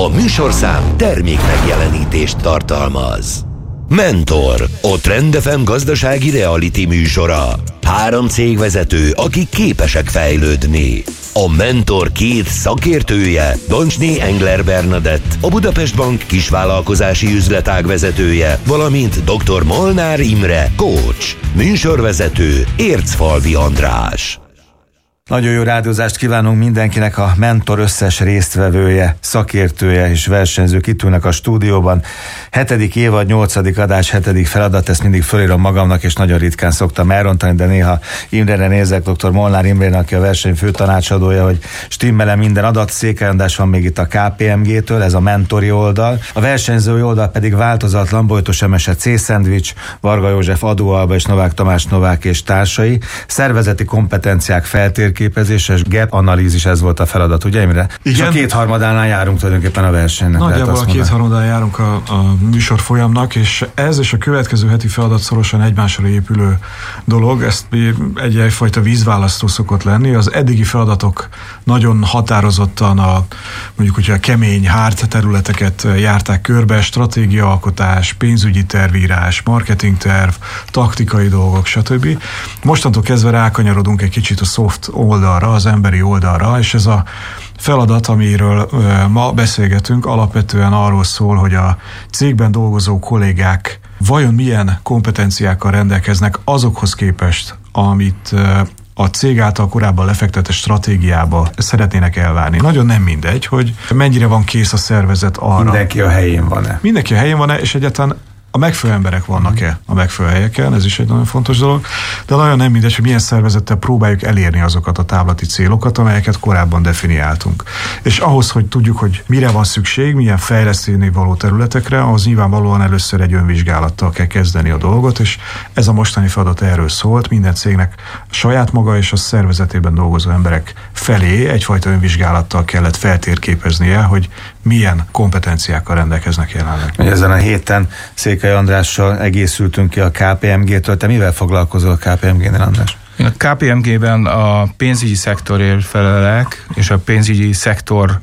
A műsorszám termék megjelenítést tartalmaz. Mentor, a Trend FM gazdasági reality műsora. Három cégvezető, akik képesek fejlődni. A Mentor két szakértője, Doncsné Engler Bernadett, a Budapest Bank kisvállalkozási üzletág vezetője, valamint dr. Molnár Imre, coach. Műsorvezető, Ércfalvi András. Nagyon jó rádiózást kívánunk mindenkinek, a mentor összes résztvevője, szakértője és versenyző itt ülnek a stúdióban. Hetedik évad, nyolcadik adás, hetedik feladat, ezt mindig fölírom magamnak, és nagyon ritkán szoktam elrontani, de néha Imrene nézek, dr. Molnár Imrén, aki a verseny főtanácsadója, hogy stimmele minden adat, székelyandás van még itt a KPMG-től, ez a mentori oldal. A versenyző oldal pedig változatlan, Bojtos Emese C. Szendvics, Varga József Adóalba és Novák Tamás Novák és társai. Szervezeti kompetenciák feltérképezése fényképezéses gap analízis, ez volt a feladat, ugye Imre? Igen. És a kétharmadánál járunk tulajdonképpen a versenynek. Nagyjából a kétharmadán járunk a, a műsor folyamnak, és ez és a következő heti feladat szorosan egymásra épülő dolog. Ezt egy egyfajta vízválasztó szokott lenni. Az eddigi feladatok nagyon határozottan a mondjuk, hogyha a kemény, hard területeket járták körbe, stratégiaalkotás, pénzügyi tervírás, marketingterv, taktikai dolgok, stb. Mostantól kezdve rákanyarodunk egy kicsit a soft oldalra, az emberi oldalra, és ez a feladat, amiről ma beszélgetünk, alapvetően arról szól, hogy a cégben dolgozó kollégák vajon milyen kompetenciákkal rendelkeznek azokhoz képest, amit a cég által korábban lefektetett stratégiába szeretnének elvárni. Nagyon nem mindegy, hogy mennyire van kész a szervezet arra. Mindenki a helyén van-e. Mindenki a helyén van-e, és egyáltalán a megfelelő emberek vannak-e a megfelelő helyeken, ez is egy nagyon fontos dolog, de nagyon nem mindegy, hogy milyen szervezettel próbáljuk elérni azokat a távlati célokat, amelyeket korábban definiáltunk. És ahhoz, hogy tudjuk, hogy mire van szükség, milyen fejleszteni való területekre, ahhoz nyilvánvalóan először egy önvizsgálattal kell kezdeni a dolgot, és ez a mostani feladat erről szólt, minden cégnek saját maga és a szervezetében dolgozó emberek felé egyfajta önvizsgálattal kellett feltérképeznie, hogy milyen kompetenciákkal rendelkeznek jelenleg. Ezen a héten Székely Andrással egészültünk ki a KPMG-től. Te mivel foglalkozol a KPMG-nél, András? Én a KPMG-ben a pénzügyi szektorért felelek, és a pénzügyi szektor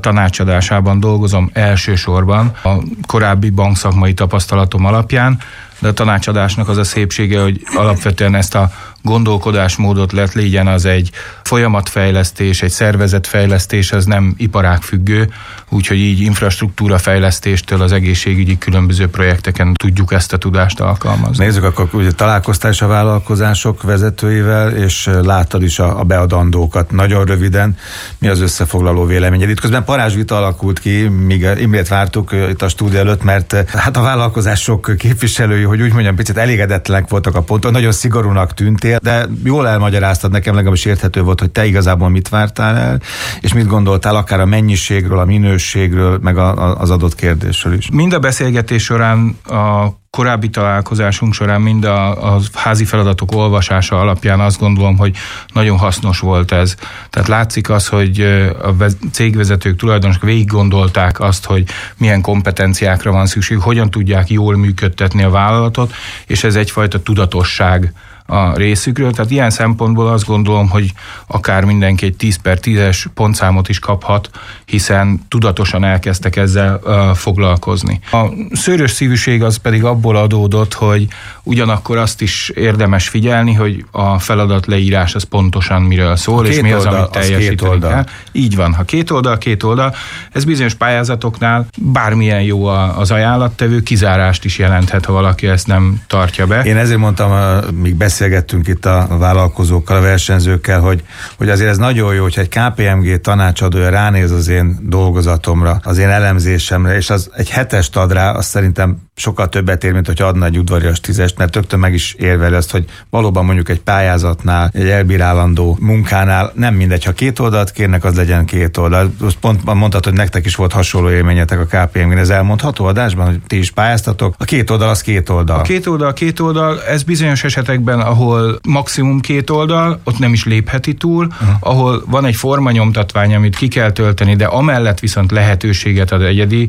tanácsadásában dolgozom elsősorban a korábbi bankszakmai tapasztalatom alapján, de a tanácsadásnak az a szépsége, hogy alapvetően ezt a gondolkodásmódot lett, legyen az egy folyamatfejlesztés, egy szervezetfejlesztés, az nem iparágfüggő, úgyhogy így infrastruktúra fejlesztéstől az egészségügyi különböző projekteken tudjuk ezt a tudást alkalmazni. Nézzük, akkor ugye találkoztál is a vállalkozások vezetőivel, és láttad is a, a beadandókat. Nagyon röviden, mi az összefoglaló véleményed? Itt közben parázsvita alakult ki, míg Imrét vártuk itt a stúdió előtt, mert hát a vállalkozások képviselői, hogy úgy mondjam, picit elégedetlenek voltak a ponton, nagyon szigorúnak tűntél, de jól elmagyaráztad nekem, legalábbis érthető volt, hogy te igazából mit vártál el, és mit gondoltál akár a mennyiségről, a minőségről, meg a, a, az adott kérdésről is. Mind a beszélgetés során a korábbi találkozásunk során mind a, a házi feladatok olvasása alapján azt gondolom, hogy nagyon hasznos volt ez. Tehát látszik az, hogy a cégvezetők, tulajdonosok végig gondolták azt, hogy milyen kompetenciákra van szükség, hogyan tudják jól működtetni a vállalatot, és ez egyfajta tudatosság a részükről. Tehát ilyen szempontból azt gondolom, hogy akár mindenki egy 10 per 10-es pontszámot is kaphat, hiszen tudatosan elkezdtek ezzel uh, foglalkozni. A szőrös szívűség az pedig abból adódott, hogy ugyanakkor azt is érdemes figyelni, hogy a feladat leírás az pontosan miről szól, és mi az, oldal, amit teljesíteni kell. Így van, ha két oldal, két oldal, ez bizonyos pályázatoknál bármilyen jó az ajánlattevő, kizárást is jelenthet, ha valaki ezt nem tartja be. Én ezért mondtam, míg beszélünk, beszélgettünk itt a vállalkozókkal, a versenyzőkkel, hogy, hogy azért ez nagyon jó, hogyha egy KPMG tanácsadója ránéz az én dolgozatomra, az én elemzésemre, és az egy hetest ad rá, azt szerintem sokkal többet ér, mint hogy adna egy udvarias tízest, mert töktön meg is érveli azt, hogy valóban mondjuk egy pályázatnál, egy elbírálandó munkánál nem mindegy, ha két oldalt kérnek, az legyen két oldal. Most pont mondtad, hogy nektek is volt hasonló élményetek a KPMG-n, ez elmondható adásban, hogy ti is pályáztatok. A két oldal az két oldal. A két oldal, két oldal, ez bizonyos esetekben, ahol maximum két oldal, ott nem is lépheti túl, uh-huh. ahol van egy formanyomtatvány, amit ki kell tölteni, de amellett viszont lehetőséget ad egyedi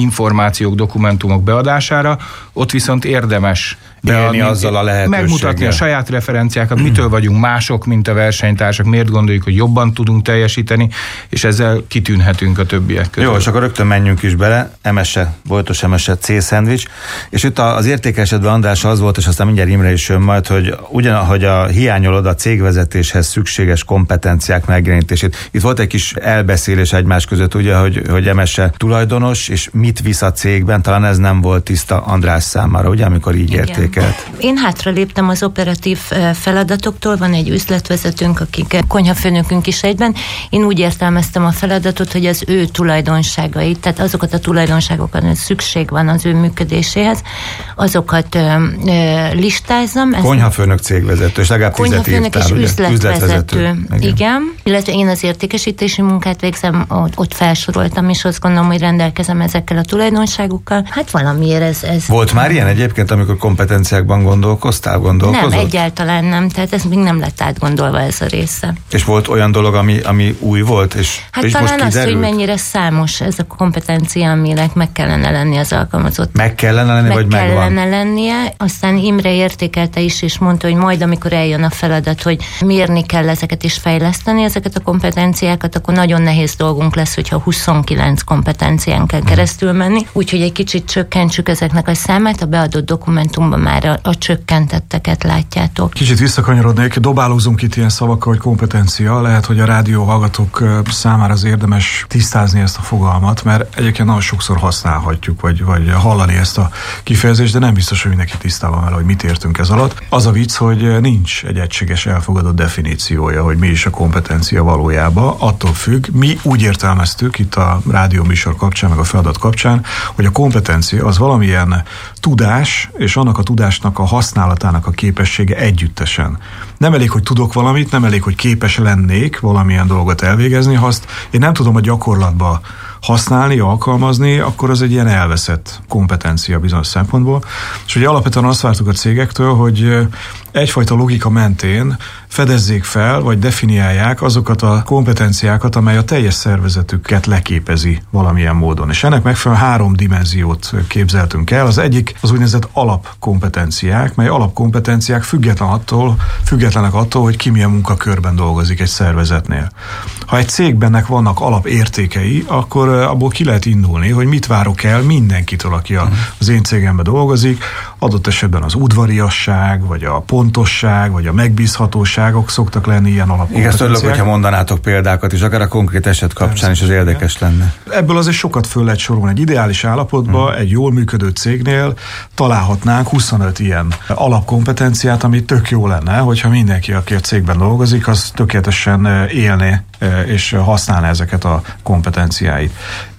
információk, dokumentumok beadására, ott viszont érdemes beadni azzal a lehetőséggel. Megmutatni a saját referenciákat, mitől vagyunk mások, mint a versenytársak, miért gondoljuk, hogy jobban tudunk teljesíteni, és ezzel kitűnhetünk a többiek között. Jó, és akkor rögtön menjünk is bele. Emese, Boltos Emese C szendvics. És itt az értékesetben András az volt, és aztán mindjárt Imre is jön majd, hogy ugyanahogy a hiányolod a cégvezetéshez szükséges kompetenciák megjelenítését. Itt volt egy kis elbeszélés egymás között, ugye, hogy, hogy Emese tulajdonos, és mit visz a cégben, talán ez nem volt tiszta András számára, ugye, amikor így Igen. Értékelt. Én hátra léptem az operatív feladatoktól, van egy üzletvezetőnk, akik konyhafőnökünk is egyben. Én úgy értelmeztem a feladatot, hogy az ő tulajdonságait, tehát azokat a tulajdonságokat, hogy szükség van az ő működéséhez, azokat ö, ö, listázzam. Konyhafőnök cégvezető, és legalább Konyhafőnök és üzletvezető. üzletvezető. Igen. Igen. Illetve én az értékesítési munkát végzem, ott, ott felsoroltam, és azt gondolom, hogy rendelkezem ezekkel a tulajdonságokkal. Hát valamiért ez... ez Volt már ilyen egyébként, amikor kompetenciákban gondolkoztál, gondolkozott? Nem, egyáltalán nem, tehát ez még nem lett átgondolva ez a része. És volt olyan dolog, ami, ami új volt, és, hát és talán most az, hogy mennyire számos ez a kompetencia, aminek meg kellene lenni az alkalmazott. Meg kellene lenni, meg vagy kellene megvan? lennie. Aztán Imre értékelte is, és mondta, hogy majd, amikor eljön a feladat, hogy mérni kell ezeket és fejleszteni ezeket a kompetenciákat, akkor nagyon nehéz dolgunk lesz, hogyha 29 kompetencián kell keresztül menni. Úgyhogy egy kicsit csökkentsük ezeknek a számát, a beadott dokumentumban már a, a csökkentetteket látjátok. Kicsit visszakanyarodnék, dobálózunk itt ilyen szavakkal, hogy kompetencia. Lehet, hogy a rádió hallgatók számára az érdemes tisztázni ezt a fogalmat, mert egyébként nagyon sokszor használhatjuk, vagy, vagy hallani ezt a kifejezést, de nem biztos, hogy mindenki tisztában vele, hogy mit értünk ez alatt. Az a vicc, hogy nincs egy egységes elfogadott definíciója, hogy mi is a kompetencia valójában. Attól függ, mi úgy értelmeztük itt a rádió műsor kapcsán, meg a feladat kapcsán, hogy a kompetencia az valamilyen tudás, és annak a tudásnak a használatának a képessége együttesen. Nem elég, hogy tudok valamit, nem elég, hogy képes lennék valamilyen dolgot elvégezni, ha azt én nem tudom a gyakorlatba használni, alkalmazni, akkor az egy ilyen elveszett kompetencia bizonyos szempontból. És ugye alapvetően azt vártuk a cégektől, hogy egyfajta logika mentén fedezzék fel, vagy definiálják azokat a kompetenciákat, amely a teljes szervezetüket leképezi valamilyen módon. És ennek megfelelően három dimenziót képzeltünk el. Az egyik az úgynevezett alapkompetenciák, mely alapkompetenciák független attól, függetlenek attól, hogy ki milyen munkakörben dolgozik egy szervezetnél. Ha egy cégbennek vannak alapértékei, akkor abból ki lehet indulni, hogy mit várok el mindenkitől, aki a, az én cégemben dolgozik, adott esetben az udvariasság, vagy a pontosság, vagy a megbízhatóságok szoktak lenni ilyen alapkompetenciák. Igen, örülök, hogyha mondanátok példákat is, akár a konkrét eset kapcsán is az érdekes lenne. Ebből azért sokat föl lehet sorolni. Egy ideális állapotban, hmm. egy jól működő cégnél találhatnánk 25 ilyen alapkompetenciát, ami tök jó lenne, hogyha mindenki, aki a cégben dolgozik, az tökéletesen élné és használná ezeket a kompetenciáit.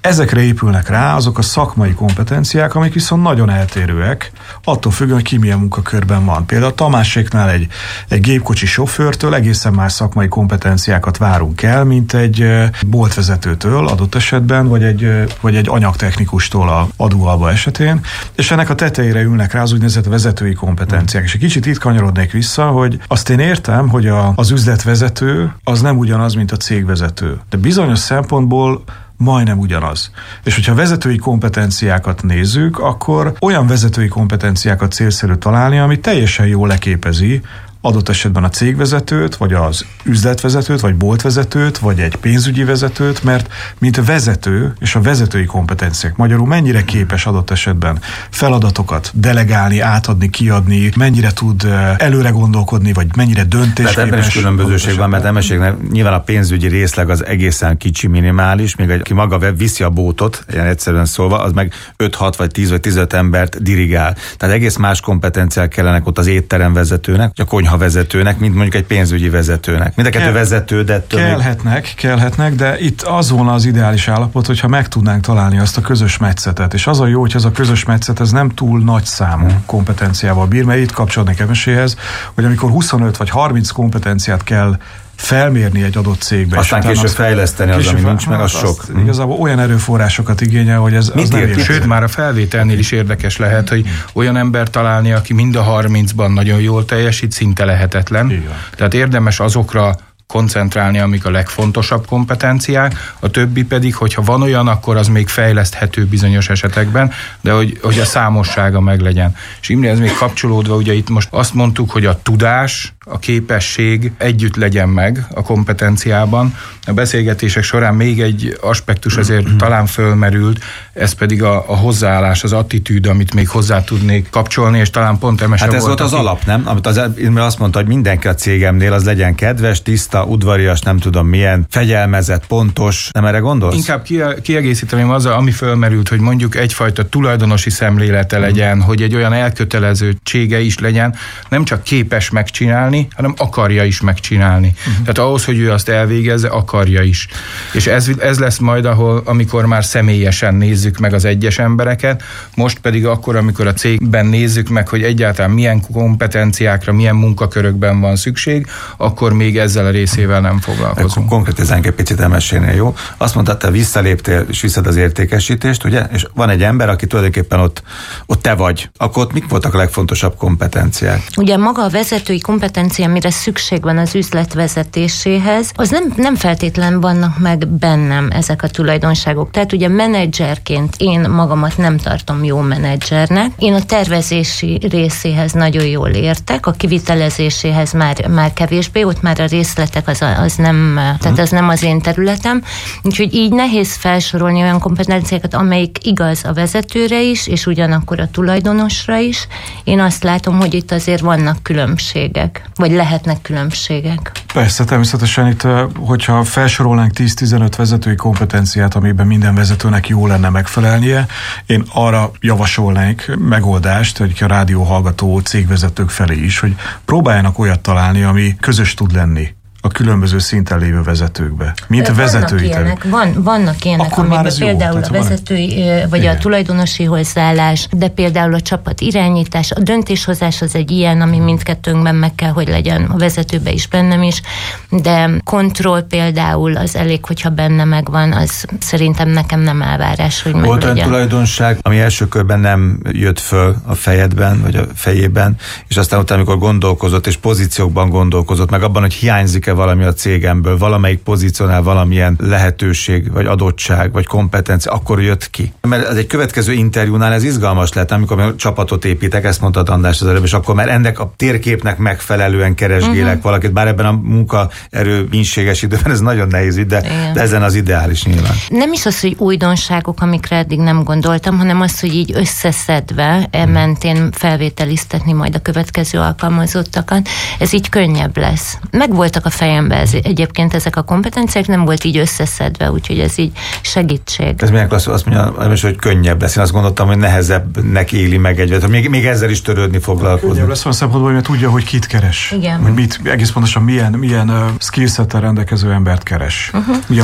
Ezekre épülnek rá azok a szakmai kompetenciák, amik viszont nagyon eltérőek, attól függően, hogy ki milyen munkakörben van. Például Tamáséknál egy, egy gépkocsi sofőrtől egészen más szakmai kompetenciákat várunk el, mint egy boltvezetőtől adott esetben, vagy egy, vagy egy anyagtechnikustól a adóalba esetén, és ennek a tetejére ülnek rá az úgynevezett vezetői kompetenciák. És egy kicsit itt kanyarodnék vissza, hogy azt én értem, hogy a, az üzletvezető az nem ugyanaz, mint a cégvezető. De bizonyos szempontból majdnem ugyanaz. És hogyha vezetői kompetenciákat nézzük, akkor olyan vezetői kompetenciákat célszerű találni, ami teljesen jól leképezi adott esetben a cégvezetőt, vagy az üzletvezetőt, vagy boltvezetőt, vagy egy pénzügyi vezetőt, mert mint a vezető és a vezetői kompetenciák, magyarul mennyire képes adott esetben feladatokat delegálni, átadni, kiadni, mennyire tud előre gondolkodni, vagy mennyire döntés. Tehát ebben is különbözőség van, mert emeségnek nyilván a pénzügyi részleg az egészen kicsi, minimális, még aki maga viszi a bótot, ilyen egyszerűen szólva, az meg 5-6 vagy 10 vagy 15 embert dirigál. Tehát egész más kompetenciák kellenek ott az étterem vezetőnek, a konyha vezetőnek, mint mondjuk egy pénzügyi vezetőnek. Mind a kettő Kell, vezető, de több... Kellhetnek, még... kellhetnek, de itt az volna az ideális állapot, hogyha meg tudnánk találni azt a közös metszetet. És az a jó, hogy az a közös metszet ez nem túl nagy számú hmm. kompetenciával bír, mert itt kapcsolódnék emeséhez, hogy amikor 25 vagy 30 kompetenciát kell felmérni egy adott cégbe. Aztán később azt, fejleszteni az, ami nincs meg, az hát sok. Azt, igazából olyan erőforrásokat igényel, hogy ez Mit az nem Sőt, már a felvételnél is érdekes lehet, hogy olyan ember találni, aki mind a 30-ban nagyon jól teljesít, szinte lehetetlen. Igen. Tehát érdemes azokra koncentrálni, amik a legfontosabb kompetenciák, a többi pedig, hogyha van olyan, akkor az még fejleszthető bizonyos esetekben, de hogy, hogy a számossága meglegyen. És Imre, ez még kapcsolódva, ugye itt most azt mondtuk, hogy a tudás, a képesség együtt legyen meg a kompetenciában. A beszélgetések során még egy aspektus azért talán fölmerült, ez pedig a, a hozzáállás, az attitűd, amit még hozzá tudnék kapcsolni, és talán pont Emese Hát ez volt, volt az aki... alap, nem? Amit az, azt mondta, hogy mindenki a cégemnél az legyen kedves, tiszta, udvarias, nem tudom milyen, fegyelmezett, pontos. Nem erre gondolsz? Inkább kiegészíteném azzal, ami fölmerült, hogy mondjuk egyfajta tulajdonosi szemlélete legyen, mm. hogy egy olyan elkötelezősége is legyen, nem csak képes megcsinálni, megcsinálni, hanem akarja is megcsinálni. Uh-huh. Tehát ahhoz, hogy ő azt elvégezze, akarja is. És ez, ez lesz majd, ahol, amikor már személyesen nézzük meg az egyes embereket, most pedig akkor, amikor a cégben nézzük meg, hogy egyáltalán milyen kompetenciákra, milyen munkakörökben van szükség, akkor még ezzel a részével nem foglalkozunk. Konkrétizálunk egy picit elmesélni, jó? Azt mondtad, te visszaléptél, és visszad az értékesítést, ugye? És van egy ember, aki tulajdonképpen ott, ott te vagy. Akkor ott mik voltak a legfontosabb kompetenciák? Ugye maga a vezetői kompetenciák kompetencia, amire szükség van az üzlet vezetéséhez, az nem, nem feltétlen vannak meg bennem ezek a tulajdonságok. Tehát ugye menedzserként én magamat nem tartom jó menedzsernek. Én a tervezési részéhez nagyon jól értek, a kivitelezéséhez már, már kevésbé, ott már a részletek az, az nem, tehát az nem az én területem. Úgyhogy így nehéz felsorolni olyan kompetenciákat, amelyik igaz a vezetőre is, és ugyanakkor a tulajdonosra is. Én azt látom, hogy itt azért vannak különbségek. Vagy lehetnek különbségek? Persze, természetesen itt, hogyha felsorolnánk 10-15 vezetői kompetenciát, amiben minden vezetőnek jó lenne megfelelnie, én arra javasolnék megoldást, hogy a rádió hallgató cégvezetők felé is, hogy próbáljanak olyat találni, ami közös tud lenni a különböző szinten lévő vezetőkbe, mint vannak vezetői ilyenek, van, Vannak ilyenek, Akkor amiben például jó, a vezetői, vagy igen. a tulajdonosi hozzáállás, de például a csapat irányítás, a döntéshozás az egy ilyen, ami mindkettőnkben meg kell, hogy legyen a vezetőbe is, bennem is, de kontroll például az elég, hogyha benne megvan, az szerintem nekem nem elvárás, hogy Volt olyan tulajdonság, ami első körben nem jött föl a fejedben, vagy a fejében, és aztán utána, amikor gondolkozott, és pozíciókban gondolkozott, meg abban, hogy hiányzik-e valami a cégemből, valamelyik pozícionál valamilyen lehetőség, vagy adottság, vagy kompetencia, akkor jött ki. Mert ez egy következő interjúnál ez izgalmas lett, amikor a csapatot építek, ezt mondta András az előbb, és akkor már ennek a térképnek megfelelően keresgélek uh-huh. valakit, bár ebben a munkaerő inséges időben ez nagyon nehéz, de, de ezen az ideális nyilván. Nem is az, hogy újdonságok, amikre eddig nem gondoltam, hanem az, hogy így összeszedve e mentén felvételiztetni majd a következő alkalmazottakat, ez így könnyebb lesz. Megvoltak a fejembe ez, egyébként ezek a kompetenciák, nem volt így összeszedve, úgyhogy ez így segítség. Ez milyen klassz, azt mondja, hogy könnyebb lesz. Én azt gondoltam, hogy nehezebbnek éli meg egy, még, még ezzel is törődni foglalkozni. Könnyebb lesz a szempontból, hogy tudja, hogy kit keres. Igen. Hogy mit, egész pontosan milyen, milyen uh, skillsettel rendelkező embert keres. Uh-huh. Ugye,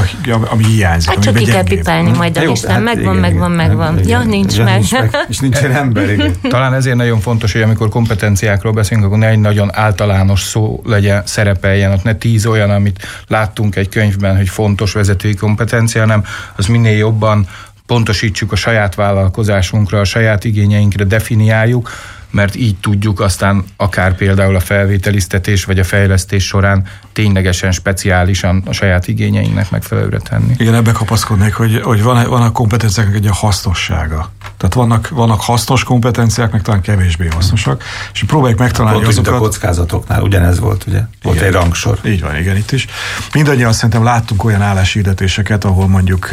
ami hiányzik. Hát csak ki kell pipálni uh-huh. majd a listán. Hát megvan, igen, megvan, igen, megvan. Igen, ja, nincs ja, meg. Nincs meg. És nincsen ember, igen. Talán ezért nagyon fontos, hogy amikor kompetenciákról beszélünk, akkor ne egy nagyon általános szó legyen, szerepeljen, ott ne tíz olyan, amit láttunk egy könyvben, hogy fontos vezetői kompetencia, hanem az minél jobban pontosítsuk a saját vállalkozásunkra, a saját igényeinkre, definiáljuk, mert így tudjuk aztán akár például a felvételiztetés vagy a fejlesztés során ténylegesen speciálisan a saját igényeinknek megfelelőre tenni. Igen, ebbe kapaszkodnék, hogy, hogy van, van a kompetenciáknak egy a hasznossága. Tehát vannak, vannak hasznos kompetenciák, meg talán kevésbé hasznosak, és próbáljuk megtalálni Pont azokat. a kockázatoknál ugyanez volt, ugye? Ott igen, egy rangsor. Így van, igen, itt is. Mindannyian szerintem láttunk olyan álláshirdetéseket, ahol mondjuk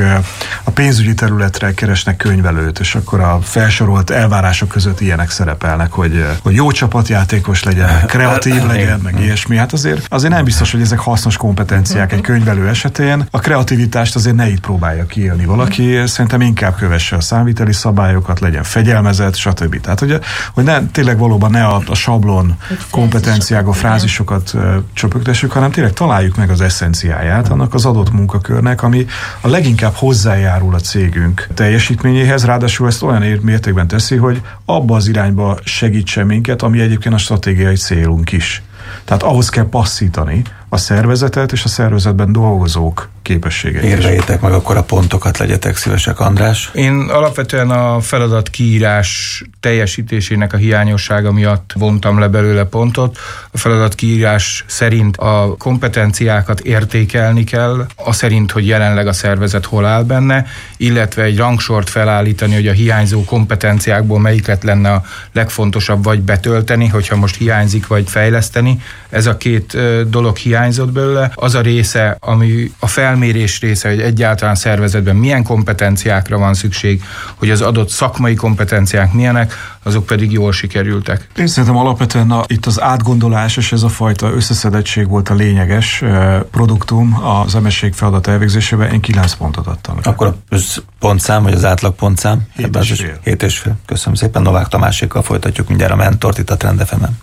a pénzügyi területre keresnek könyvelőt, és akkor a felsorolt elvárások között ilyenek szerepelnek, hogy, hogy jó csapatjátékos legyen, kreatív legyen, meg ilyesmi. Hát azért, azért nem biztos, hogy ezek hasznos kompetenciák egy könyvelő esetén. A kreativitást azért ne itt próbálja kiélni valaki, szerintem inkább kövesse a számviteli szabályok, szabályokat, legyen fegyelmezett, stb. Tehát, hogy, hogy ne, tényleg valóban ne a, a sablon kompetenciák, a frázisokat csöpögtessük, hanem tényleg találjuk meg az eszenciáját annak az adott munkakörnek, ami a leginkább hozzájárul a cégünk teljesítményéhez, ráadásul ezt olyan mértékben teszi, hogy abba az irányba segítsen minket, ami egyébként a stratégiai célunk is. Tehát ahhoz kell passzítani, a szervezetet és a szervezetben dolgozók képességeit. Érvejétek meg akkor a pontokat, legyetek szívesek, András. Én alapvetően a feladat kiírás teljesítésének a hiányossága miatt vontam le belőle pontot. A feladat kiírás szerint a kompetenciákat értékelni kell, a szerint, hogy jelenleg a szervezet hol áll benne, illetve egy rangsort felállítani, hogy a hiányzó kompetenciákból melyiket lenne a legfontosabb vagy betölteni, hogyha most hiányzik, vagy fejleszteni. Ez a két dolog hiányzott belőle. Az a része, ami a felmérés része, hogy egyáltalán szervezetben milyen kompetenciákra van szükség, hogy az adott szakmai kompetenciák milyenek, azok pedig jól sikerültek. Én szerintem alapvetően a, itt az átgondolás és ez a fajta összeszedettség volt a lényeges eh, produktum az emesség feladat elvégzésében. Én 9 pontot adtam. Akkor a pontszám, vagy az átlag pontszám? 7 és fél. 7 és fél. Köszönöm szépen. Novák Tamásékkal folytatjuk mindjárt a mentort itt a Trendefemen.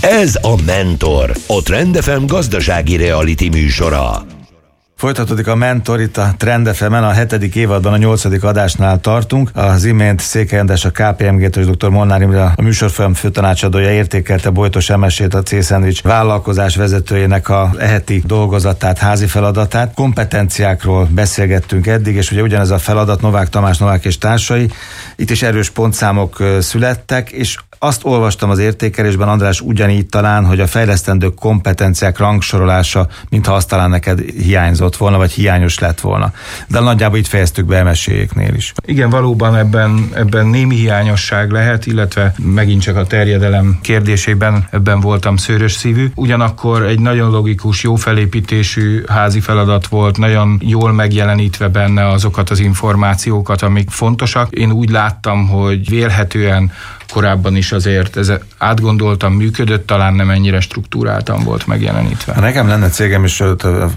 Ez a Mentor, a Trend FM gazdasági reality műsora. Folytatódik a Mentor itt a Trend fm a hetedik évadban a nyolcadik adásnál tartunk. Az imént Székely András, a KPMG-től és dr. Molnár Imre, a műsorfolyam főtanácsadója értékelte Bojtos Emesét, a C vállalkozás vezetőjének a eheti dolgozatát, házi feladatát. Kompetenciákról beszélgettünk eddig, és ugye ugyanez a feladat Novák Tamás, Novák és társai. Itt is erős pontszámok születtek, és azt olvastam az értékelésben, András, ugyanígy talán, hogy a fejlesztendő kompetenciák rangsorolása, mintha azt talán neked hiányzott volna, vagy hiányos lett volna. De nagyjából itt fejeztük be emesélyéknél is. Igen, valóban ebben, ebben némi hiányosság lehet, illetve megint csak a terjedelem kérdésében ebben voltam szőrös szívű. Ugyanakkor egy nagyon logikus, jó felépítésű házi feladat volt, nagyon jól megjelenítve benne azokat az információkat, amik fontosak. Én úgy láttam, hogy vélhetően korábban is azért ez átgondoltam, működött, talán nem ennyire struktúráltan volt megjelenítve. Ha nekem lenne cégem, és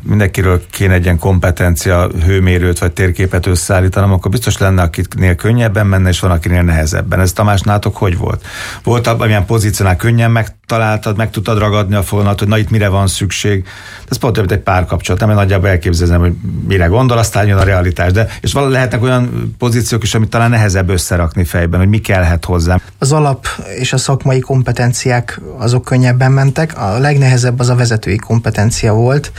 mindenkiről kéne egy ilyen kompetencia hőmérőt vagy térképet összeállítanom, akkor biztos lenne, akiknél könnyebben menne, és van, akinél nehezebben. Ez Tamás, nátok hogy volt? Volt abban, milyen pozíciónál könnyen megtaláltad, meg tudtad ragadni a fonalat, hogy na itt mire van szükség. Ez pont olyan, egy párkapcsolat, nem nagyjából elképzelem, hogy mire gondol, aztán jön a realitás. De, és valami lehetnek olyan pozíciók is, amit talán nehezebb összerakni fejben, hogy mi kellhet hozzá az alap és a szakmai kompetenciák azok könnyebben mentek. A legnehezebb az a vezetői kompetencia volt.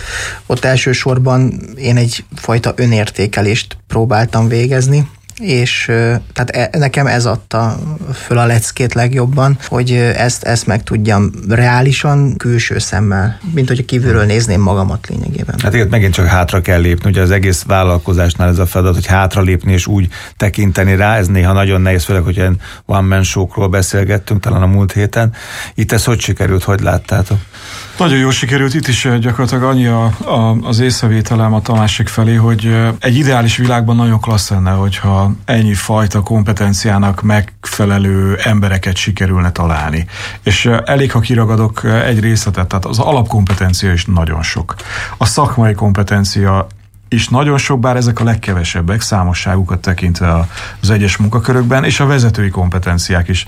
Ott elsősorban én egyfajta önértékelést próbáltam végezni, és tehát e, nekem ez adta föl a leckét legjobban, hogy ezt, ezt meg tudjam reálisan, külső szemmel, mint hogy kívülről nézném magamat lényegében. Hát igen, megint csak hátra kell lépni, ugye az egész vállalkozásnál ez a feladat, hogy hátra lépni és úgy tekinteni rá, ez néha nagyon nehéz, főleg, hogy ilyen one man beszélgettünk talán a múlt héten. Itt ez hogy sikerült, hogy láttátok? Nagyon jól sikerült, itt is gyakorlatilag annyi a, a, az észrevételem a Tamásik felé, hogy egy ideális világban nagyon klassz lenne, hogyha ennyi fajta kompetenciának megfelelő embereket sikerülne találni. És elég, ha kiragadok egy részletet, tehát az alapkompetencia is nagyon sok. A szakmai kompetencia is nagyon sok, bár ezek a legkevesebbek számosságukat tekintve az egyes munkakörökben, és a vezetői kompetenciák is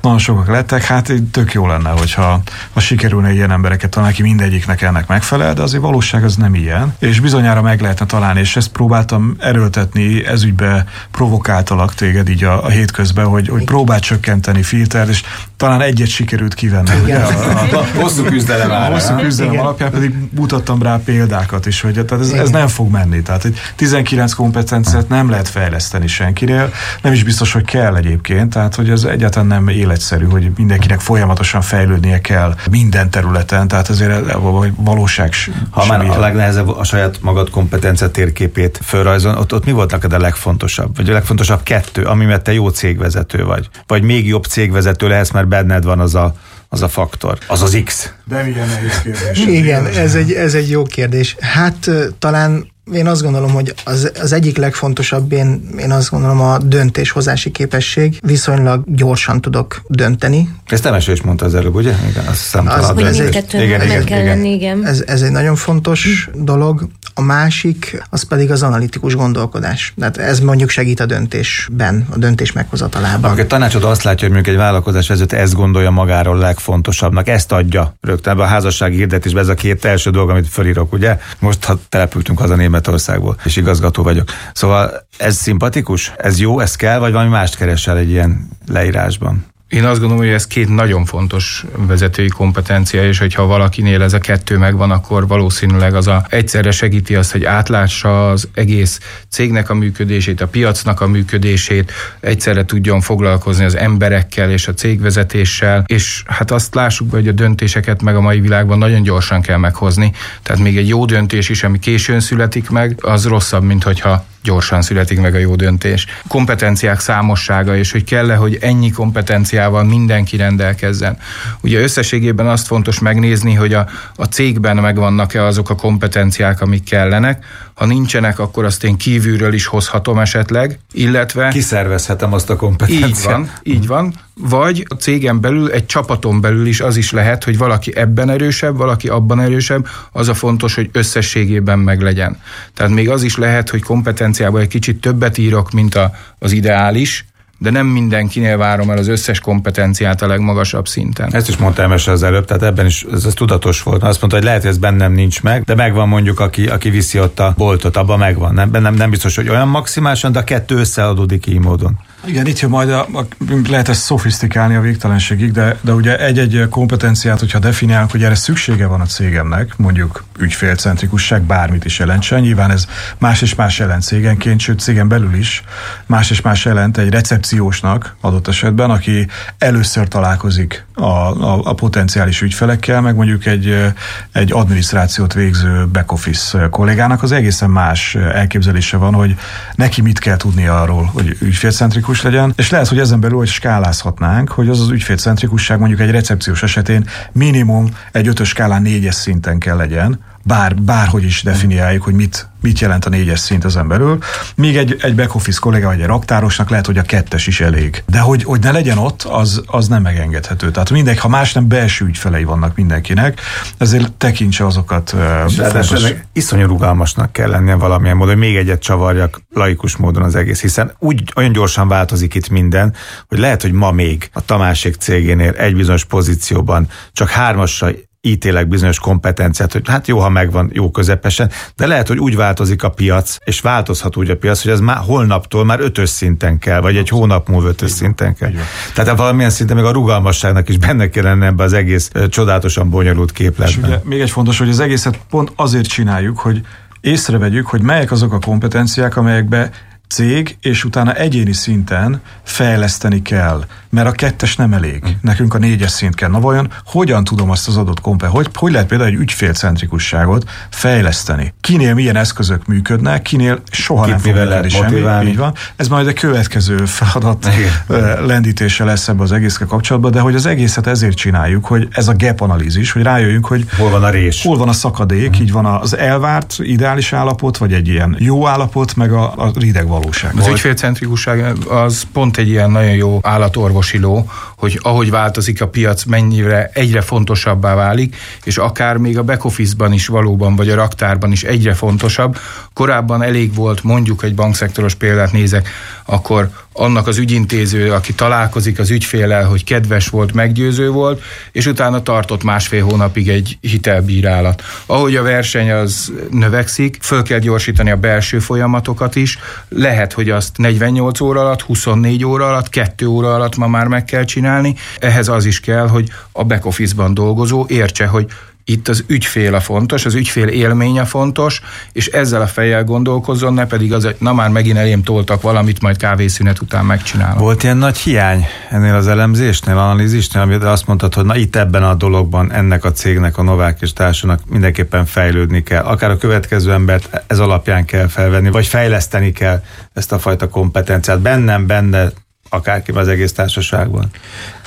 nagyon sokak lettek. Hát tök jó lenne, hogyha ha sikerülne ilyen embereket találni, aki mindegyiknek ennek megfelel, de azért valóság az nem ilyen, és bizonyára meg lehetne találni, és ezt próbáltam erőltetni, ezügybe provokáltalak téged így a, a hétközben, hogy, hogy próbáld csökkenteni filter, és talán egyet sikerült kivenni. Ugye, a, a, a, hosszú küzdelem, a hosszú küzdelem alapján pedig mutattam rá példákat is, hogy tehát ez, ez nem fog menni. Tehát egy 19 kompetenciát nem lehet fejleszteni senkinél, nem is biztos, hogy kell egyébként, tehát hogy ez egyáltalán nem életszerű, hogy mindenkinek folyamatosan fejlődnie kell minden területen, tehát ezért valóság Ha már a legnehezebb a saját magad kompetencia térképét fölrajzon, ott, ott mi volt neked a legfontosabb? Vagy a legfontosabb kettő, ami mert te jó cégvezető vagy? Vagy még jobb cégvezető lehetsz, mert benned van az a az a faktor, az az X. De milyen nehéz kérdés. Igen, ez egy, ez egy jó kérdés. Hát talán én azt gondolom, hogy az, az egyik legfontosabb, én, én azt gondolom a döntéshozási képesség. Viszonylag gyorsan tudok dönteni. Ezt Temeső is mondta az előbb, ugye? Igen, azt hiszem, az, hogy mindkettő igen, igen, igen. lenni, igen. Ez, ez egy nagyon fontos dolog. A másik, az pedig az analitikus gondolkodás. Tehát ez mondjuk segít a döntésben, a döntés meghozatalában. Akkor a tanácsod azt látja, hogy mondjuk egy vállalkozás vezető ezt gondolja magáról legfontosabbnak, ezt adja rögtön a házassági hirdetésben, ez a két első dolog, amit felírok, ugye? Most, ha települtünk haza Németországból, és igazgató vagyok. Szóval ez szimpatikus? Ez jó, ez kell, vagy valami mást keresel egy ilyen leírásban? Én azt gondolom, hogy ez két nagyon fontos vezetői kompetencia, és hogyha valakinél ez a kettő megvan, akkor valószínűleg az a egyszerre segíti azt, hogy átlássa az egész cégnek a működését, a piacnak a működését, egyszerre tudjon foglalkozni az emberekkel és a cégvezetéssel, és hát azt lássuk be, hogy a döntéseket meg a mai világban nagyon gyorsan kell meghozni. Tehát még egy jó döntés is, ami későn születik meg, az rosszabb, mint hogyha gyorsan születik meg a jó döntés. Kompetenciák számossága, és hogy kell-e, hogy ennyi kompetenciával mindenki rendelkezzen. Ugye összességében azt fontos megnézni, hogy a, a cégben megvannak-e azok a kompetenciák, amik kellenek, ha nincsenek, akkor azt én kívülről is hozhatom esetleg, illetve... Kiszervezhetem azt a kompetenciát. Így van, így van. Vagy a cégen belül, egy csapaton belül is az is lehet, hogy valaki ebben erősebb, valaki abban erősebb, az a fontos, hogy összességében meglegyen. Tehát még az is lehet, hogy kompetenciában egy kicsit többet írok, mint a, az ideális, de nem mindenkinél várom el az összes kompetenciát a legmagasabb szinten. Ezt is mondta Emese az előbb, tehát ebben is ez, ez tudatos volt. Azt mondta, hogy lehet, hogy ez bennem nincs meg, de megvan mondjuk, aki, aki viszi ott a boltot, abban megvan. Nem, nem, nem biztos, hogy olyan maximálisan, de a kettő összeadódik így módon. Igen, itt jön majd, a, a, lehet ezt szofisztikálni a végtelenségig, de, de ugye egy-egy kompetenciát, hogyha definiálunk, hogy erre szüksége van a cégemnek, mondjuk ügyfélcentrikusság, bármit is jelentsen, nyilván ez más és más jelent cégenként, sőt cégen belül is. Más és más jelent egy recepciósnak adott esetben, aki először találkozik a, a, a potenciális ügyfelekkel, meg mondjuk egy, egy adminisztrációt végző back-office kollégának. Az egészen más elképzelése van, hogy neki mit kell tudni arról, hogy ügyfélcentrikus centrikus legyen, és lehet, hogy ezen belül hogy skálázhatnánk, hogy az az ügyfélcentrikusság mondjuk egy recepciós esetén minimum egy ötös skálán négyes szinten kell legyen, bár, bárhogy is definiáljuk, hogy mit, mit jelent a négyes szint ezen belül. Míg egy, egy back office kollega vagy egy raktárosnak lehet, hogy a kettes is elég. De hogy, hogy ne legyen ott, az, az nem megengedhető. Tehát mindegy, ha más nem belső ügyfelei vannak mindenkinek, ezért tekintse azokat. Uh, iszonyú rugalmasnak kell lennie valamilyen módon, hogy még egyet csavarjak laikus módon az egész, hiszen úgy olyan gyorsan változik itt minden, hogy lehet, hogy ma még a Tamásék cégénél egy bizonyos pozícióban csak hármasra ítélek bizonyos kompetenciát, hogy hát jó, ha megvan, jó közepesen, de lehet, hogy úgy változik a piac, és változhat úgy a piac, hogy ez már holnaptól már ötös szinten kell, vagy egy hónap múlva ötös szinten kell. Tehát valamilyen szinten még a rugalmasságnak is benne kell lenni ebbe az egész csodálatosan bonyolult képletben. És ugye még egy fontos, hogy az egészet pont azért csináljuk, hogy észrevegyük, hogy melyek azok a kompetenciák, amelyekbe cég, és utána egyéni szinten fejleszteni kell, mert a kettes nem elég. Hm. Nekünk a négyes szint kell. Na vajon hogyan tudom azt az adott kompe, hogy, hogy lehet például egy ügyfélcentrikusságot fejleszteni? Kinél milyen eszközök működnek, kinél soha Kit nem fog lehet semmi. Így van. Ez majd a következő feladat Igen. lendítése lesz ebbe az egészkel kapcsolatban, de hogy az egészet ezért csináljuk, hogy ez a gap analízis, hogy rájöjjünk, hogy hol van a rés, hol van a szakadék, mm. így van az elvárt ideális állapot, vagy egy ilyen jó állapot, meg a, a rideg valóság. Az ügyfélcentrikusság az pont egy ilyen nagyon jó állatorvosi ló, hogy ahogy változik a piac, mennyire egyre fontosabbá válik, és akár még a back office-ban is valóban, vagy a raktárban is egyre fontosabb. Korábban elég volt, mondjuk egy bankszektoros példát nézek, akkor annak az ügyintéző, aki találkozik az ügyfélel, hogy kedves volt, meggyőző volt, és utána tartott másfél hónapig egy hitelbírálat. Ahogy a verseny az növekszik, föl kell gyorsítani a belső folyamatokat is, lehet, hogy azt 48 óra alatt, 24 óra alatt, 2 óra alatt ma már meg kell csinálni. Ehhez az is kell, hogy a back office-ban dolgozó értse, hogy itt az ügyfél a fontos, az ügyfél élménye fontos, és ezzel a fejjel gondolkozzon, ne pedig az, hogy na már megint elém toltak valamit, majd kávészünet után megcsinálom. Volt ilyen nagy hiány ennél az elemzésnél, analízisnél, amit azt mondtad, hogy na itt ebben a dologban ennek a cégnek, a Novák és társának mindenképpen fejlődni kell. Akár a következő embert ez alapján kell felvenni, vagy fejleszteni kell ezt a fajta kompetenciát. Bennem, benne, akárki az egész társaságban.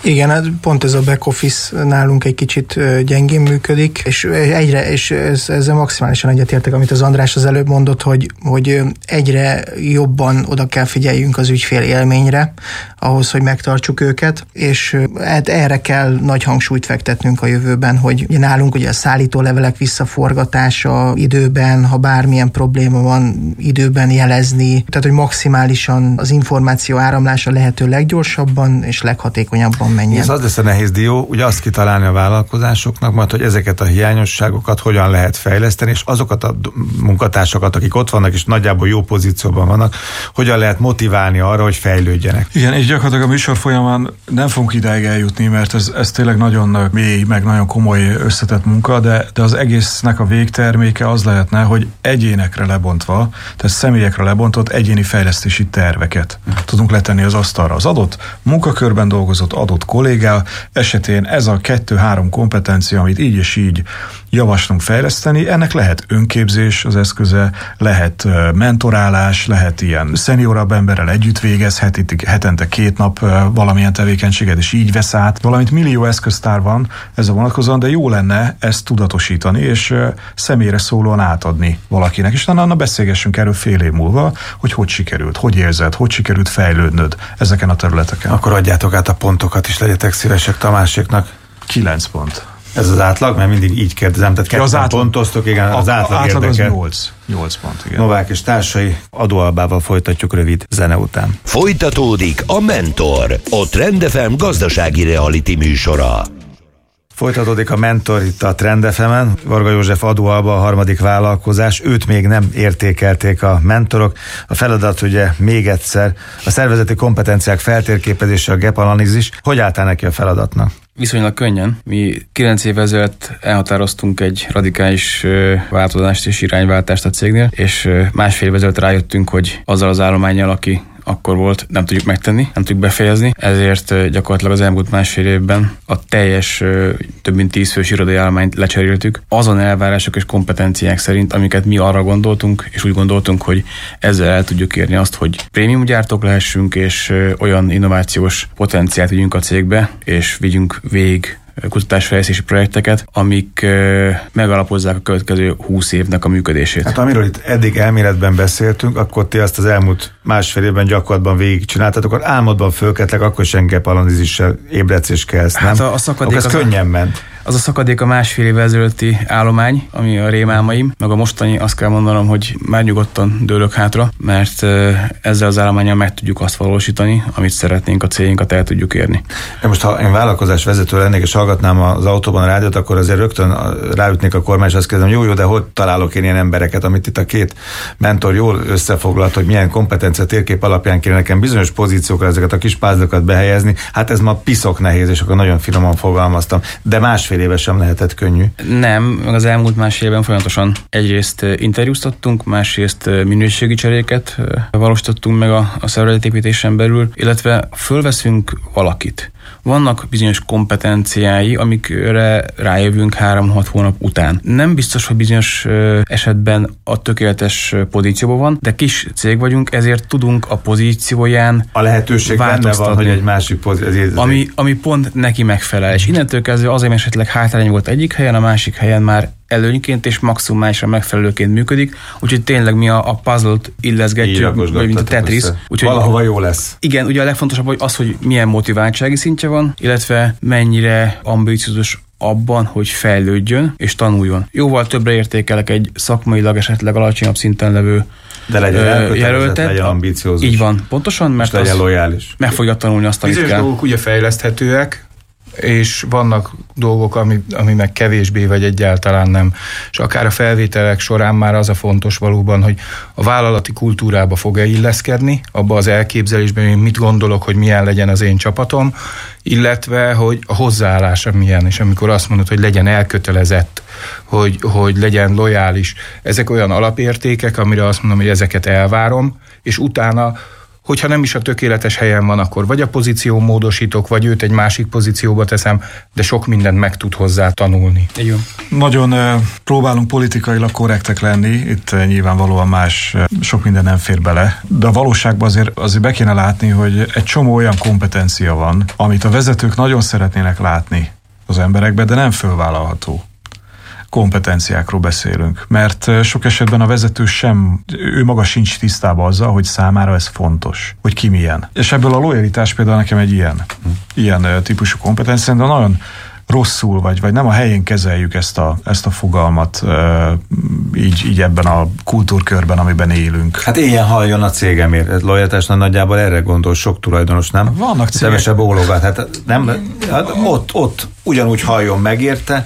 Igen, hát pont ez a back office nálunk egy kicsit gyengén működik, és egyre, és ez, ezzel maximálisan egyetértek, amit az András az előbb mondott, hogy, hogy egyre jobban oda kell figyeljünk az ügyfél élményre, ahhoz, hogy megtartsuk őket, és hát erre kell nagy hangsúlyt fektetnünk a jövőben, hogy ugye nálunk ugye a szállítólevelek visszaforgatása időben, ha bármilyen probléma van, időben jelezni, tehát hogy maximálisan az információ áramlása lehet lehető leggyorsabban és leghatékonyabban menjen. Ez az lesz a nehéz dió, ugye azt kitalálni a vállalkozásoknak, majd hogy ezeket a hiányosságokat hogyan lehet fejleszteni, és azokat a munkatársakat, akik ott vannak és nagyjából jó pozícióban vannak, hogyan lehet motiválni arra, hogy fejlődjenek. Igen, és gyakorlatilag a műsor folyamán nem fogunk ideig eljutni, mert ez, ez tényleg nagyon mély, meg nagyon komoly összetett munka, de, de az egésznek a végterméke az lehetne, hogy egyénekre lebontva, tehát személyekre lebontott egyéni fejlesztési terveket tudunk letenni az asztalra. Az adott munkakörben dolgozott adott kollégá esetén ez a kettő-három kompetencia, amit így és így javaslunk fejleszteni, ennek lehet önképzés az eszköze, lehet mentorálás, lehet ilyen szeniorabb emberrel együtt végezhet, hetente két nap valamilyen tevékenységet, és így vesz át. Valamint millió eszköztár van ez a vonatkozóan, de jó lenne ezt tudatosítani, és személyre szólóan átadni valakinek, és utána beszélgessünk erről fél év múlva, hogy hogy sikerült, hogy érzed, hogy sikerült fejlődnöd ezeken a területeken. Akkor adjátok át a pontokat is, legyetek szívesek Tamáséknak. 9 pont. Ez az átlag, mert mindig így kérdezem, tehát ketten az átlag, pontoztok, igen, az átlag, átlag érdekel. az 8, 8 pont, igen. Novák és társai adóalbával folytatjuk rövid zene után. Folytatódik a Mentor, a Trendefem gazdasági reality műsora. Folytatódik a mentor itt a Trendefemen. Varga József adóalba a harmadik vállalkozás. Őt még nem értékelték a mentorok. A feladat ugye még egyszer a szervezeti kompetenciák feltérképezése, a gap analízis. Hogy álltál neki a feladatnak? Viszonylag könnyen. Mi 9 évvel ezelőtt elhatároztunk egy radikális változást és irányváltást a cégnél, és másfél évvel ezelőtt rájöttünk, hogy azzal az állományjal, aki akkor volt, nem tudjuk megtenni, nem tudjuk befejezni, ezért gyakorlatilag az elmúlt másfél évben a teljes több mint tíz fős irodai állományt lecseréltük. Azon elvárások és kompetenciák szerint, amiket mi arra gondoltunk, és úgy gondoltunk, hogy ezzel el tudjuk érni azt, hogy prémium gyártók lehessünk, és olyan innovációs potenciált vigyünk a cégbe, és vigyünk végig kutatásfejlesztési projekteket, amik megalapozzák a következő 20 évnek a működését. Hát amiről itt eddig elméletben beszéltünk, akkor ti azt az elmúlt másfél évben gyakorlatban végigcsináltatok, akkor álmodban fölketlek, akkor is engem palanizissal ébredsz és kelsz, nem? Hát a, a szakadék akkor ez az könnyen ment. Az a szakadék a másfél év ezelőtti állomány, ami a rémálmaim, meg a mostani azt kell mondanom, hogy már nyugodtan dőlök hátra, mert ezzel az állományal meg tudjuk azt valósítani, amit szeretnénk, a céljainkat el tudjuk érni. De most, ha én vállalkozás vezető lennék, és hallgatnám az autóban a rádiót, akkor azért rögtön ráütnék a kormány, és azt kérdezem, jó, jó, de hogy találok én ilyen embereket, amit itt a két mentor jól összefoglalt, hogy milyen kompetencia térkép alapján kéne nekem bizonyos pozíciókra ezeket a kis pázlokat behelyezni. Hát ez ma piszok nehéz, és akkor nagyon finoman fogalmaztam. De másfél másfél éve sem lehetett könnyű. Nem, az elmúlt másfél évben folyamatosan egyrészt interjúztattunk, másrészt minőségi cseréket valósítottunk meg a, a szervezetépítésen belül, illetve fölveszünk valakit. Vannak bizonyos kompetenciái, amikre rájövünk három-hat hónap után. Nem biztos, hogy bizonyos esetben a tökéletes pozícióban van, de kis cég vagyunk, ezért tudunk a pozícióján A lehetőség benne van, hogy egy másik pozíció. Ami, ami pont neki megfelel. És innentől kezdve azért esetleg hátrány volt egyik helyen, a másik helyen már előnyként és maximálisan megfelelőként működik, úgyhogy tényleg mi a, a puzzle-t illeszgetjük, vagy mint a Tetris. Úgyhogy Valahova jó lesz. Igen, ugye a legfontosabb hogy az, hogy milyen motiváltsági szintje van, illetve mennyire ambiciózus abban, hogy fejlődjön és tanuljon. Jóval többre értékelek egy szakmailag esetleg alacsonyabb szinten levő de legyen jelöltet, legyen ambiciózus. Így van, pontosan, mert legyen lojális. meg fogja tanulni azt, amit Bizonyos kell. dolgok ugye fejleszthetőek, és vannak dolgok, ami, ami meg kevésbé, vagy egyáltalán nem. És akár a felvételek során már az a fontos valóban, hogy a vállalati kultúrába fog-e illeszkedni, abba az elképzelésben, hogy mit gondolok, hogy milyen legyen az én csapatom, illetve, hogy a hozzáállása milyen, és amikor azt mondod, hogy legyen elkötelezett, hogy, hogy legyen lojális, ezek olyan alapértékek, amire azt mondom, hogy ezeket elvárom, és utána hogyha nem is a tökéletes helyen van, akkor vagy a pozíció módosítok, vagy őt egy másik pozícióba teszem, de sok mindent meg tud hozzá tanulni. Igen. Nagyon próbálunk politikailag korrektek lenni, itt nyilvánvalóan más sok minden nem fér bele, de a valóságban azért, azért be kéne látni, hogy egy csomó olyan kompetencia van, amit a vezetők nagyon szeretnének látni az emberekbe, de nem fölvállalható kompetenciákról beszélünk, mert sok esetben a vezető sem, ő maga sincs tisztában azzal, hogy számára ez fontos, hogy ki milyen. És ebből a lojalitás például nekem egy ilyen, ilyen típusú kompetencia, de nagyon rosszul, vagy, vagy nem a helyén kezeljük ezt a, ezt a fogalmat így, így ebben a kultúrkörben, amiben élünk. Hát ilyen halljon a cégemért. Lojalitásnak nagyjából erre gondol sok tulajdonos, nem? Vannak cégek. Kevesebb ólogat. Hát nem, hát ott, ott ugyanúgy halljon megérte.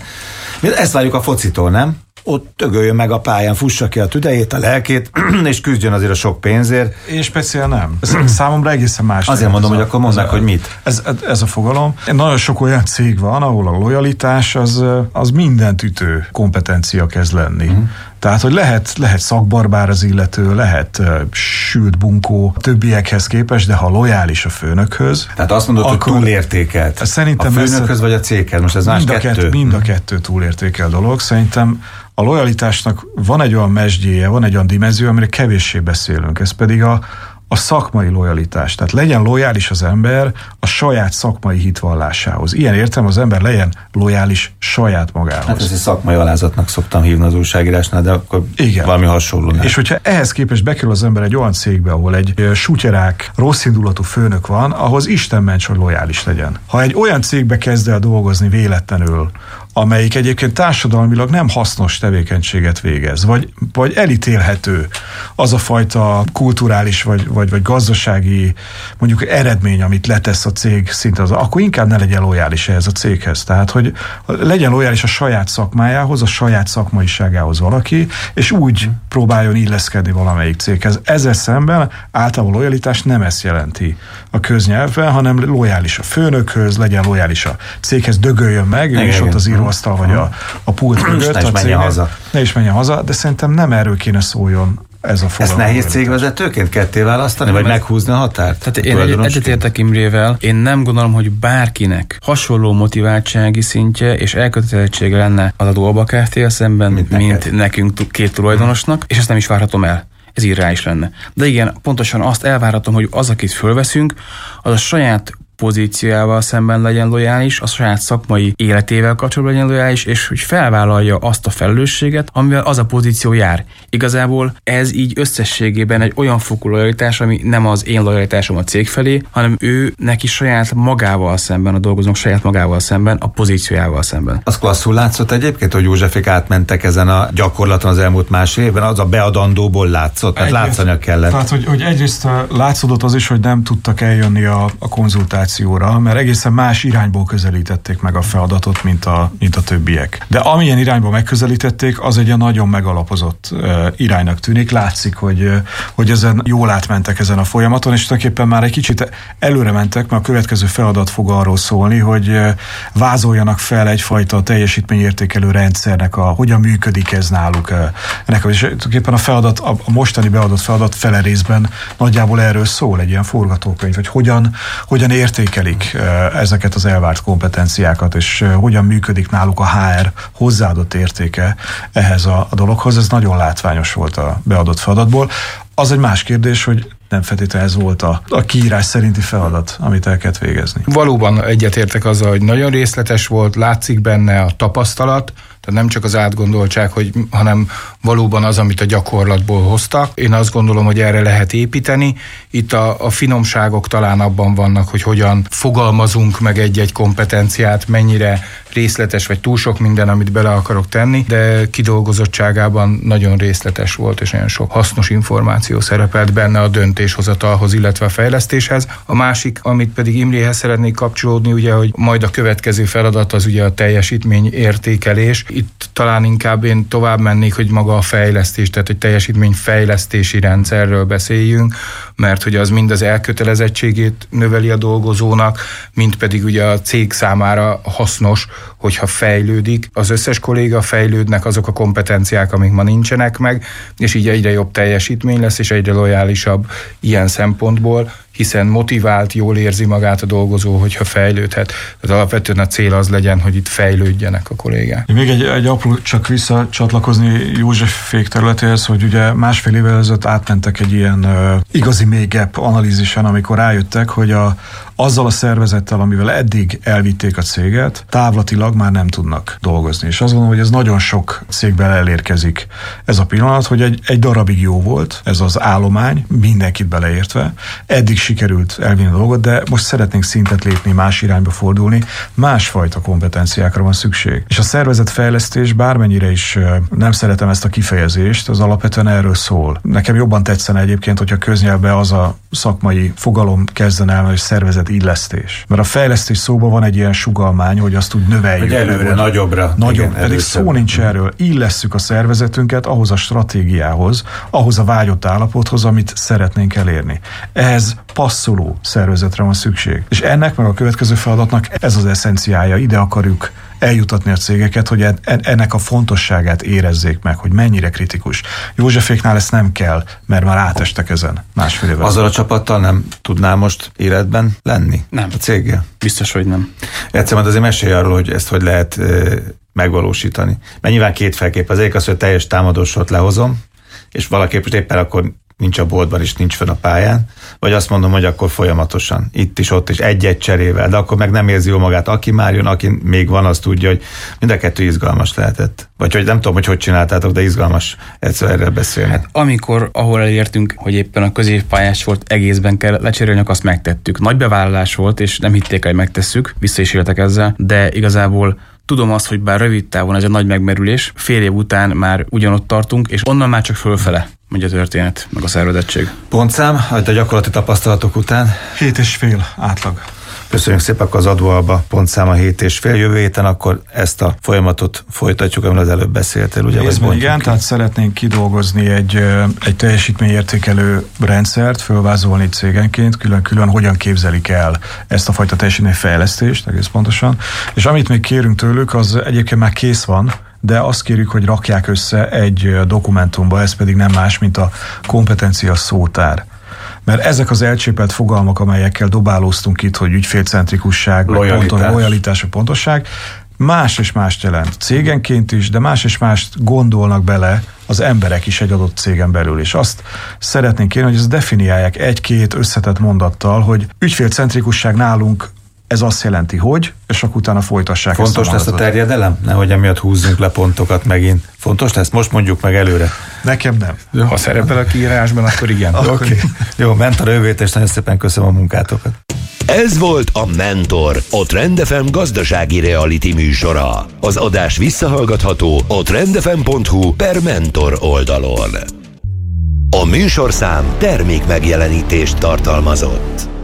Ezt várjuk a focitól, nem? ott tögöljön meg a pályán, fussa ki a tüdejét, a lelkét, és küzdjön azért a sok pénzért. Én speciál nem. Ez számomra egészen más. Azért mondom, hogy akkor mondják, hogy mit. Ez, ez a fogalom. Nagyon sok olyan cég van, ahol a lojalitás az, az mindent ütő kompetencia kezd lenni. Mm. Tehát, hogy lehet, lehet szakbarbár az illető, lehet uh, sült bunkó többiekhez képest, de ha lojális a főnökhöz. Tehát azt mondod, hogy túlértékelt. Szerintem a főnökhöz vagy a céghez, most ez mind más a kettő? kettő? Mind a kettő túlértékel dolog. Szerintem a lojalitásnak van egy olyan mesdjéje, van egy olyan dimenzió, amire kevéssé beszélünk. Ez pedig a, a szakmai lojalitás. Tehát legyen lojális az ember a saját szakmai hitvallásához. Ilyen értem az ember legyen lojális saját magához. Hát ez egy szakmai alázatnak szoktam hívni az újságírásnál, de akkor Igen. valami hasonló. És hogyha ehhez képest bekerül az ember egy olyan cégbe, ahol egy sutyerák, rossz indulatú főnök van, ahhoz Isten ments, hogy lojális legyen. Ha egy olyan cégbe kezd el dolgozni véletlenül, amelyik egyébként társadalmilag nem hasznos tevékenységet végez, vagy, vagy elítélhető az a fajta kulturális vagy, vagy, vagy gazdasági mondjuk eredmény, amit letesz a cég szinte, az, akkor inkább ne legyen lojális ehhez a céghez. Tehát, hogy legyen lojális a saját szakmájához, a saját szakmaiságához valaki, és úgy próbáljon illeszkedni valamelyik céghez. Ezzel szemben általában lojalitás nem ezt jelenti a köznyelvben, hanem lojális a főnökhöz, legyen lojális a céghez, dögöljön meg, és ott az író asztal vagy a, a pult mögött. Ne is menjen haza. Ne is menjen haza, de szerintem nem erről kéne szóljon ez a fogalom. Ezt nehéz cégvezetőként ketté választani, vagy meghúzni a határt? Tehát én egy, egyetértek Imrével, én nem gondolom, hogy bárkinek hasonló motiváltsági szintje és elkötelezettsége lenne az adó Kft. szemben, mint, mint nekünk két tulajdonosnak, és ezt nem is várhatom el ez irreális lenne. De igen, pontosan azt elvárhatom, hogy az, akit fölveszünk, az a saját pozíciójával szemben legyen lojális, a saját szakmai életével kapcsolatban legyen lojális, és hogy felvállalja azt a felelősséget, amivel az a pozíció jár. Igazából ez így összességében egy olyan fokú lojalitás, ami nem az én lojalitásom a cég felé, hanem ő neki saját magával szemben, a dolgozók saját magával szemben, a pozíciójával szemben. Az klasszul látszott egyébként, hogy Józsefik átmentek ezen a gyakorlaton az elmúlt más évben, az a beadandóból látszott, tehát látszania kellett. Tehát, hogy, hogy egyrészt látszódott az is, hogy nem tudtak eljönni a, a konzultáció kommunikációra, mert egészen más irányból közelítették meg a feladatot, mint a, mint a többiek. De amilyen irányból megközelítették, az egy nagyon megalapozott iránynak tűnik. Látszik, hogy, hogy ezen jól átmentek ezen a folyamaton, és tulajdonképpen már egy kicsit előre mentek, mert a következő feladat fog arról szólni, hogy vázoljanak fel egyfajta teljesítményértékelő rendszernek a, hogyan működik ez náluk. Ennek, és tulajdonképpen a feladat, a mostani beadott feladat fele részben nagyjából erről szól, egy ilyen forgatókönyv, hogy hogyan, hogyan ért értékelik ezeket az elvárt kompetenciákat, és hogyan működik náluk a HR hozzáadott értéke ehhez a, a dologhoz. Ez nagyon látványos volt a beadott feladatból. Az egy más kérdés, hogy nem feltétlenül ez volt a, a kiírás szerinti feladat, amit el kellett végezni. Valóban egyetértek azzal, hogy nagyon részletes volt, látszik benne a tapasztalat, tehát nem csak az átgondoltság, hogy, hanem valóban az, amit a gyakorlatból hoztak. Én azt gondolom, hogy erre lehet építeni. Itt a, a finomságok talán abban vannak, hogy hogyan fogalmazunk meg egy-egy kompetenciát, mennyire részletes, vagy túl sok minden, amit bele akarok tenni, de kidolgozottságában nagyon részletes volt, és nagyon sok hasznos információ szerepelt benne a döntéshozatalhoz, illetve a fejlesztéshez. A másik, amit pedig Imréhez szeretnék kapcsolódni, ugye, hogy majd a következő feladat az ugye a teljesítmény értékelés. Itt talán inkább én tovább mennék, hogy maga a fejlesztés, tehát egy teljesítményfejlesztési rendszerről beszéljünk, mert hogy az mind az elkötelezettségét növeli a dolgozónak, mind pedig ugye a cég számára hasznos, hogyha fejlődik. Az összes kolléga fejlődnek azok a kompetenciák, amik ma nincsenek meg, és így egyre jobb teljesítmény lesz, és egyre lojálisabb ilyen szempontból, hiszen motivált, jól érzi magát a dolgozó, hogyha fejlődhet. Tehát alapvetően a cél az legyen, hogy itt fejlődjenek a kollégák. Még egy, egy apró csak visszacsatlakozni József fék területéhez, hogy ugye másfél évvel ezelőtt átmentek egy ilyen uh, igazi mélyebb analízisen, amikor rájöttek, hogy a, azzal a szervezettel, amivel eddig elvitték a céget, távlatilag már nem tudnak dolgozni. És azt gondolom, hogy ez nagyon sok cégben elérkezik ez a pillanat, hogy egy, egy darabig jó volt ez az állomány, mindenkit beleértve. Eddig sikerült elvinni a dolgot, de most szeretnénk szintet lépni, más irányba fordulni, másfajta kompetenciákra van szükség. És a szervezetfejlesztés bármennyire is nem szeretem ezt a kifejezést, az alapvetően erről szól. Nekem jobban tetszene egyébként, hogyha köznyelvben az a szakmai fogalom kezdene el, hogy szervezet illesztés. Mert a fejlesztés szóban van egy ilyen sugalmány, hogy azt úgy növeljük. Hogy előre, nagyobbra. Nagyobb, igen, pedig szó nincs erről. Illesszük a szervezetünket ahhoz a stratégiához, ahhoz a vágyott állapothoz, amit szeretnénk elérni. Ehhez passzoló szervezetre van szükség. És ennek meg a következő feladatnak ez az eszenciája. Ide akarjuk eljutatni a cégeket, hogy ennek a fontosságát érezzék meg, hogy mennyire kritikus. Józseféknál ezt nem kell, mert már átestek ezen másfél évvel. Azzal a csapattal nem tudnál most életben lenni? Nem. A céggel? Biztos, hogy nem. Egyszer majd azért mesélj arról, hogy ezt hogy lehet megvalósítani. Mert nyilván két felkép. Az egyik az, hogy teljes támadósort lehozom, és valaki most éppen akkor nincs a boltban és nincs fönn a pályán, vagy azt mondom, hogy akkor folyamatosan, itt is, ott is, egy-egy cserével, de akkor meg nem érzi jó magát. Aki már jön, aki még van, az tudja, hogy mind a kettő izgalmas lehetett. Vagy hogy nem tudom, hogy hogy csináltátok, de izgalmas egyszer erről beszélni. Hát amikor, ahol elértünk, hogy éppen a középpályás volt egészben kell lecserélni, azt megtettük. Nagy bevállalás volt, és nem hitték, hogy megtesszük, vissza is éltek ezzel, de igazából Tudom azt, hogy bár rövid távon ez egy nagy megmerülés, fél év után már ugyanott tartunk, és onnan már csak fölfele megy a történet, meg a szervezettség. Pontszám, a gyakorlati tapasztalatok után? Hét és fél átlag. Köszönjük szépen, akkor az adóalba pontszáma 7 és fél jövő héten, akkor ezt a folyamatot folytatjuk, amiről az előbb beszéltél. Ugye, Részben igen, ki. tehát szeretnénk kidolgozni egy, egy teljesítményértékelő rendszert, fölvázolni cégenként, külön-külön hogyan képzelik el ezt a fajta teljesítményfejlesztést, egész pontosan. És amit még kérünk tőlük, az egyébként már kész van, de azt kérjük, hogy rakják össze egy dokumentumba, ez pedig nem más, mint a kompetencia szótár. Mert ezek az elcsépelt fogalmak, amelyekkel dobálóztunk itt, hogy ügyfélcentrikusság, lojalitás, pontos, lojalitás pontosság, más és mást jelent. Cégenként is, de más és mást gondolnak bele az emberek is egy adott cégen belül. És azt szeretnénk kérni, hogy ezt definiálják egy-két összetett mondattal, hogy ügyfélcentrikusság nálunk ez azt jelenti, hogy, és akkor utána folytassák Fontos ezt a lesz a terjedelem? Nehogy emiatt húzzunk le pontokat megint. Fontos lesz? Most mondjuk meg előre. Nekem nem. Jó. Ha szerepel a kiírásban, akkor igen. Oké. Okay. Jó, ment a rövét, és nagyon szépen köszönöm a munkátokat. Ez volt a Mentor, a Trendefem gazdasági reality műsora. Az adás visszahallgatható a trendefem.hu per mentor oldalon. A műsorszám termék megjelenítést tartalmazott.